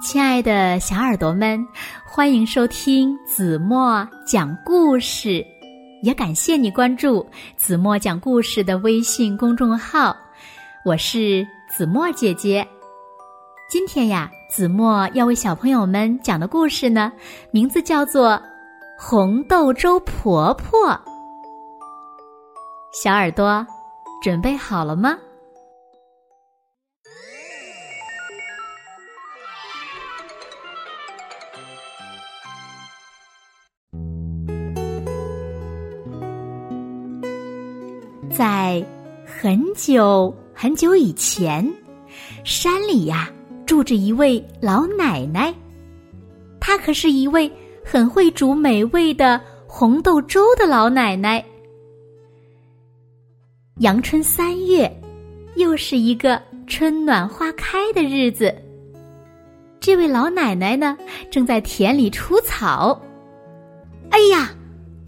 亲爱的小耳朵们，欢迎收听子墨讲故事，也感谢你关注子墨讲故事的微信公众号。我是子墨姐姐。今天呀，子墨要为小朋友们讲的故事呢，名字叫做《红豆粥婆婆》。小耳朵，准备好了吗？在很久很久以前，山里呀住着一位老奶奶，她可是一位很会煮美味的红豆粥的老奶奶。阳春三月，又是一个春暖花开的日子。这位老奶奶呢，正在田里除草。哎呀！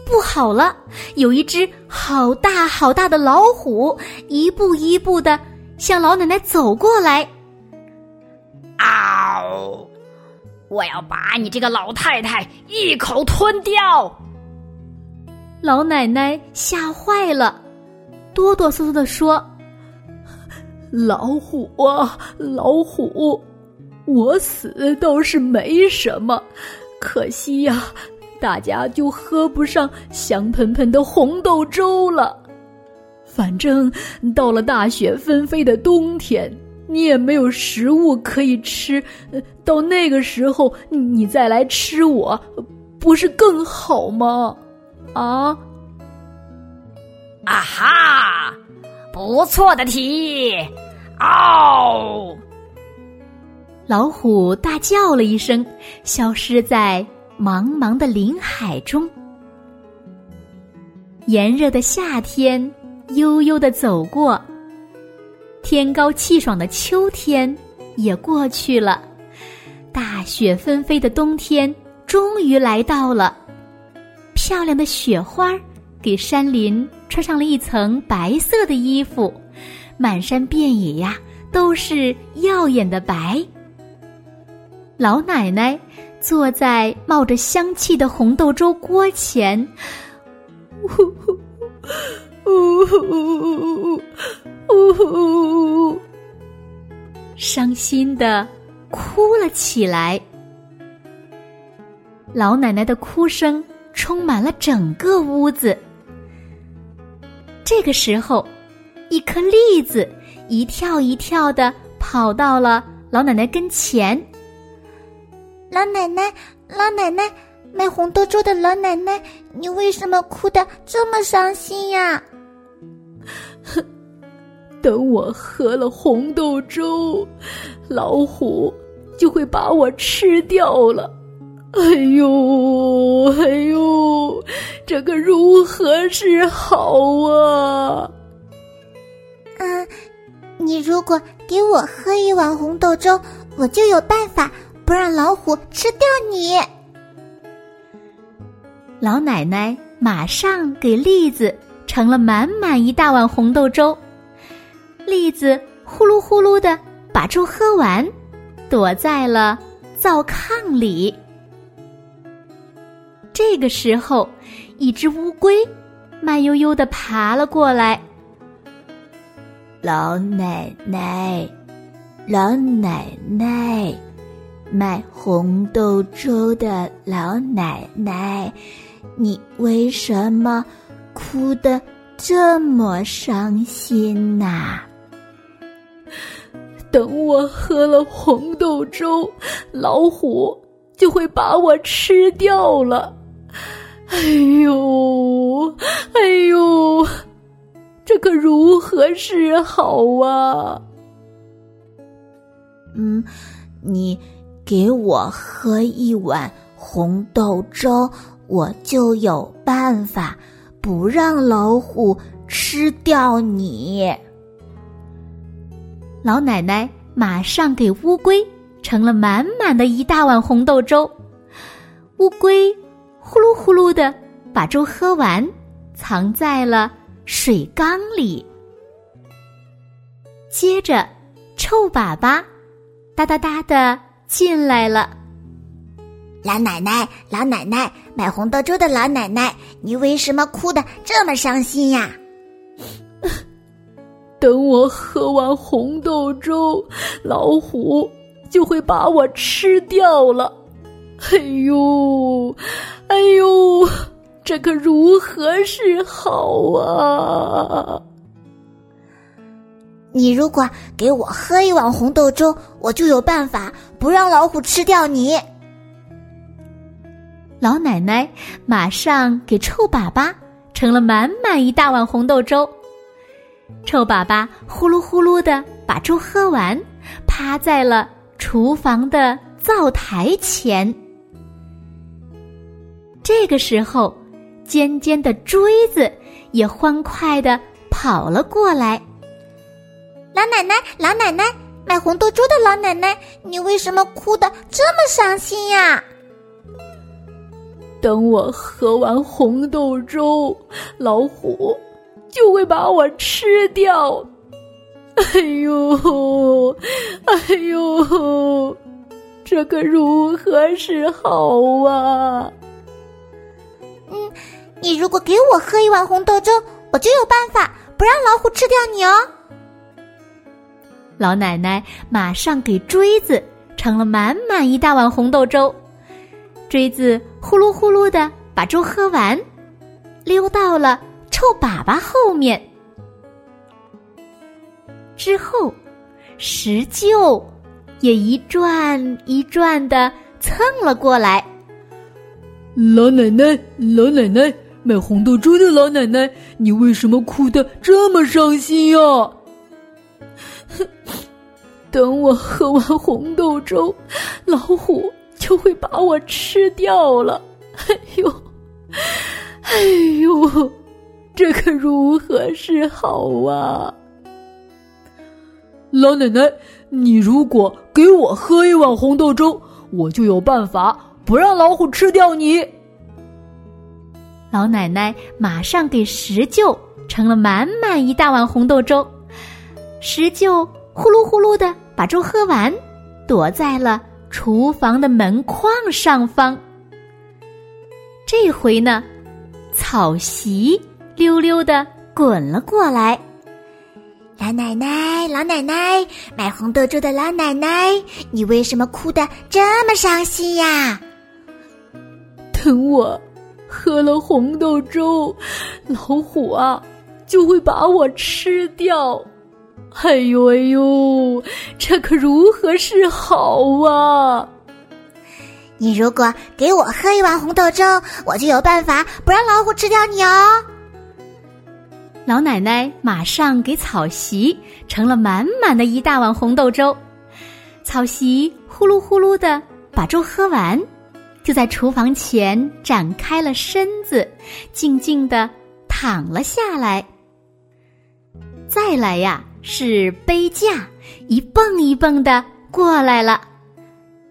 不好了！有一只好大好大的老虎，一步一步的向老奶奶走过来。嗷！我要把你这个老太太一口吞掉！老奶奶吓坏了，哆哆嗦嗦的说：“老虎啊，老虎，我死倒是没什么，可惜呀。”大家就喝不上香喷喷的红豆粥了。反正到了大雪纷飞的冬天，你也没有食物可以吃。到那个时候，你再来吃我，不是更好吗？啊！啊哈！不错的提议。嗷！老虎大叫了一声，消失在。茫茫的林海中，炎热的夏天悠悠的走过，天高气爽的秋天也过去了，大雪纷飞的冬天终于来到了。漂亮的雪花给山林穿上了一层白色的衣服，满山遍野呀都是耀眼的白。老奶奶。坐在冒着香气的红豆粥锅前，呜呼呜呼呜呼，伤心的哭了起来。老奶奶的哭声充满了整个屋子。这个时候，一颗栗子一跳一跳的跑到了老奶奶跟前。老奶奶，老奶奶，卖红豆粥的老奶奶，你为什么哭得这么伤心呀？哼，等我喝了红豆粥，老虎就会把我吃掉了。哎呦，哎呦，这可如何是好啊？啊，你如果给我喝一碗红豆粥，我就有办法。不让老虎吃掉你！老奶奶马上给栗子盛了满满一大碗红豆粥，栗子呼噜呼噜的把粥喝完，躲在了灶炕里。这个时候，一只乌龟慢悠悠的爬了过来。老奶奶，老奶奶。卖红豆粥的老奶奶，你为什么哭得这么伤心呐？等我喝了红豆粥，老虎就会把我吃掉了。哎呦，哎呦，这可如何是好啊？嗯，你。给我喝一碗红豆粥，我就有办法不让老虎吃掉你。老奶奶马上给乌龟盛了满满的一大碗红豆粥，乌龟呼噜呼噜的把粥喝完，藏在了水缸里。接着，臭粑粑哒哒哒的。进来了。老奶奶，老奶奶，买红豆粥的老奶奶，你为什么哭得这么伤心呀？等我喝完红豆粥，老虎就会把我吃掉了。哎呦，哎呦，这可如何是好啊！你如果给我喝一碗红豆粥，我就有办法不让老虎吃掉你。老奶奶马上给臭粑粑盛了满满一大碗红豆粥。臭粑粑呼噜呼噜的把粥喝完，趴在了厨房的灶台前。这个时候，尖尖的锥子也欢快的跑了过来。老奶奶，老奶奶，卖红豆粥的老奶奶，你为什么哭得这么伤心呀？等我喝完红豆粥，老虎就会把我吃掉。哎呦，哎呦，这可如何是好啊？嗯，你如果给我喝一碗红豆粥，我就有办法不让老虎吃掉你哦。老奶奶马上给锥子盛了满满一大碗红豆粥，锥子呼噜呼噜的把粥喝完，溜到了臭粑粑后面。之后，石臼也一转一转的蹭了过来。老奶奶，老奶奶，卖红豆粥的老奶奶，你为什么哭得这么伤心呀？等我喝完红豆粥，老虎就会把我吃掉了。哎呦，哎呦，这可如何是好啊！老奶奶，你如果给我喝一碗红豆粥，我就有办法不让老虎吃掉你。老奶奶马上给石臼盛了满满一大碗红豆粥，石臼呼噜呼噜的把粥喝完，躲在了厨房的门框上方。这回呢，草席溜溜的滚了过来。老奶奶，老奶奶，卖红豆粥的老奶奶，你为什么哭得这么伤心呀？等我喝了红豆粥，老虎啊就会把我吃掉。哎呦哎呦，这可如何是好啊！你如果给我喝一碗红豆粥，我就有办法不让老虎吃掉你哦。老奶奶马上给草席盛了满满的一大碗红豆粥，草席呼噜呼噜的把粥喝完，就在厨房前展开了身子，静静的躺了下来。再来呀，是杯架一蹦一蹦的过来了。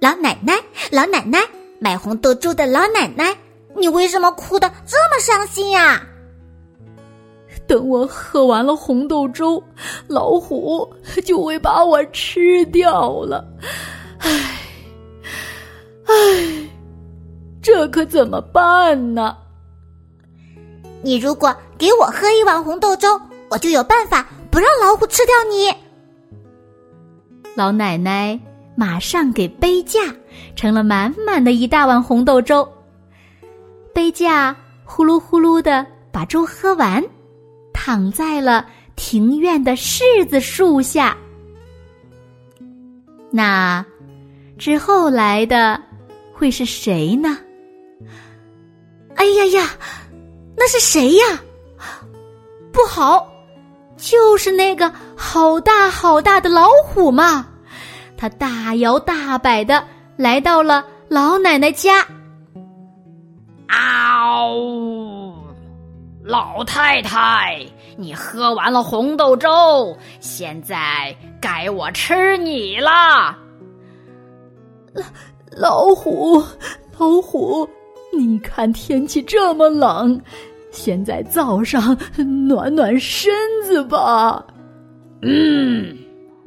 老奶奶，老奶奶，买红豆粥的老奶奶，你为什么哭得这么伤心呀？等我喝完了红豆粥，老虎就会把我吃掉了。唉，唉，这可怎么办呢？你如果给我喝一碗红豆粥，我就有办法不让老虎吃掉你。老奶奶马上给杯架盛了满满的一大碗红豆粥，杯架呼噜呼噜的把粥喝完。躺在了庭院的柿子树下。那之后来的会是谁呢？哎呀呀，那是谁呀？不好，就是那个好大好大的老虎嘛！它大摇大摆的来到了老奶奶家。嗷！老太太，你喝完了红豆粥，现在该我吃你啦！老虎，老虎，你看天气这么冷，先在灶上暖暖身子吧。嗯，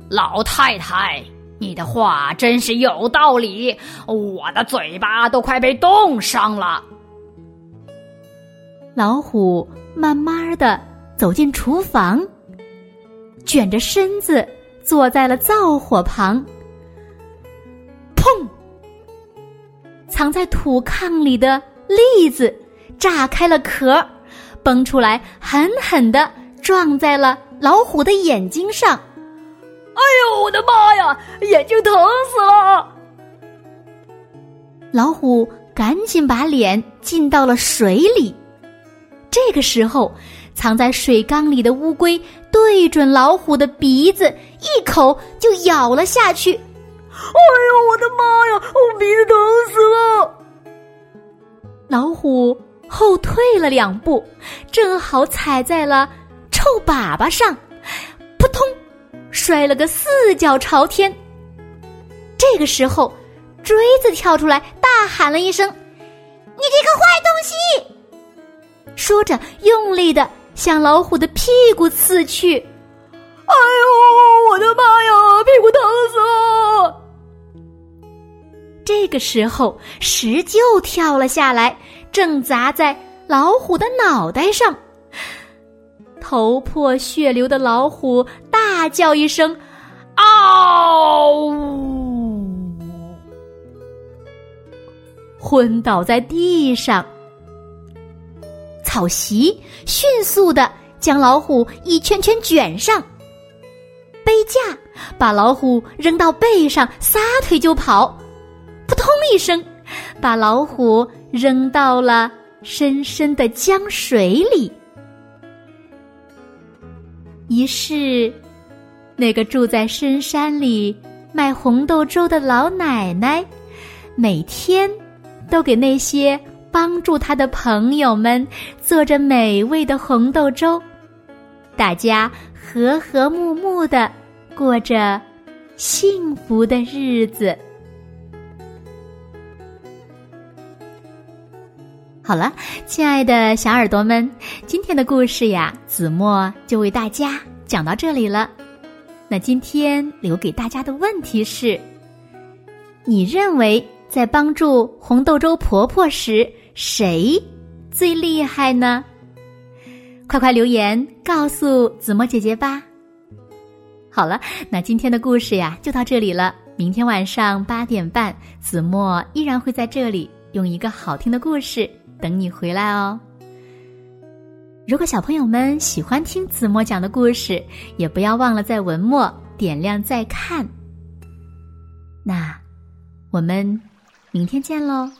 老太太，你的话真是有道理，我的嘴巴都快被冻伤了。老虎慢慢的走进厨房，卷着身子坐在了灶火旁。砰！藏在土炕里的栗子炸开了壳，蹦出来，狠狠的撞在了老虎的眼睛上。哎呦，我的妈呀，眼睛疼死了！老虎赶紧把脸浸到了水里。这个时候，藏在水缸里的乌龟对准老虎的鼻子，一口就咬了下去。哎呦，我的妈呀，我鼻子疼死了！老虎后退了两步，正好踩在了臭粑粑上，扑通，摔了个四脚朝天。这个时候，锥子跳出来，大喊了一声：“你这个坏东西！”说着，用力的向老虎的屁股刺去。哎呦，我的妈呀，屁股疼死了！这个时候，石臼跳了下来，正砸在老虎的脑袋上。头破血流的老虎大叫一声：“嗷！”昏倒在地上。草席迅速的将老虎一圈圈卷上，背架把老虎扔到背上，撒腿就跑，扑通一声，把老虎扔到了深深的江水里。于是，那个住在深山里卖红豆粥的老奶奶，每天都给那些。帮助他的朋友们做着美味的红豆粥，大家和和睦睦的过着幸福的日子。好了，亲爱的小耳朵们，今天的故事呀，子墨就为大家讲到这里了。那今天留给大家的问题是：你认为在帮助红豆粥婆婆时？谁最厉害呢？快快留言告诉子墨姐姐吧。好了，那今天的故事呀就到这里了。明天晚上八点半，子墨依然会在这里用一个好听的故事等你回来哦。如果小朋友们喜欢听子墨讲的故事，也不要忘了在文末点亮再看。那我们明天见喽。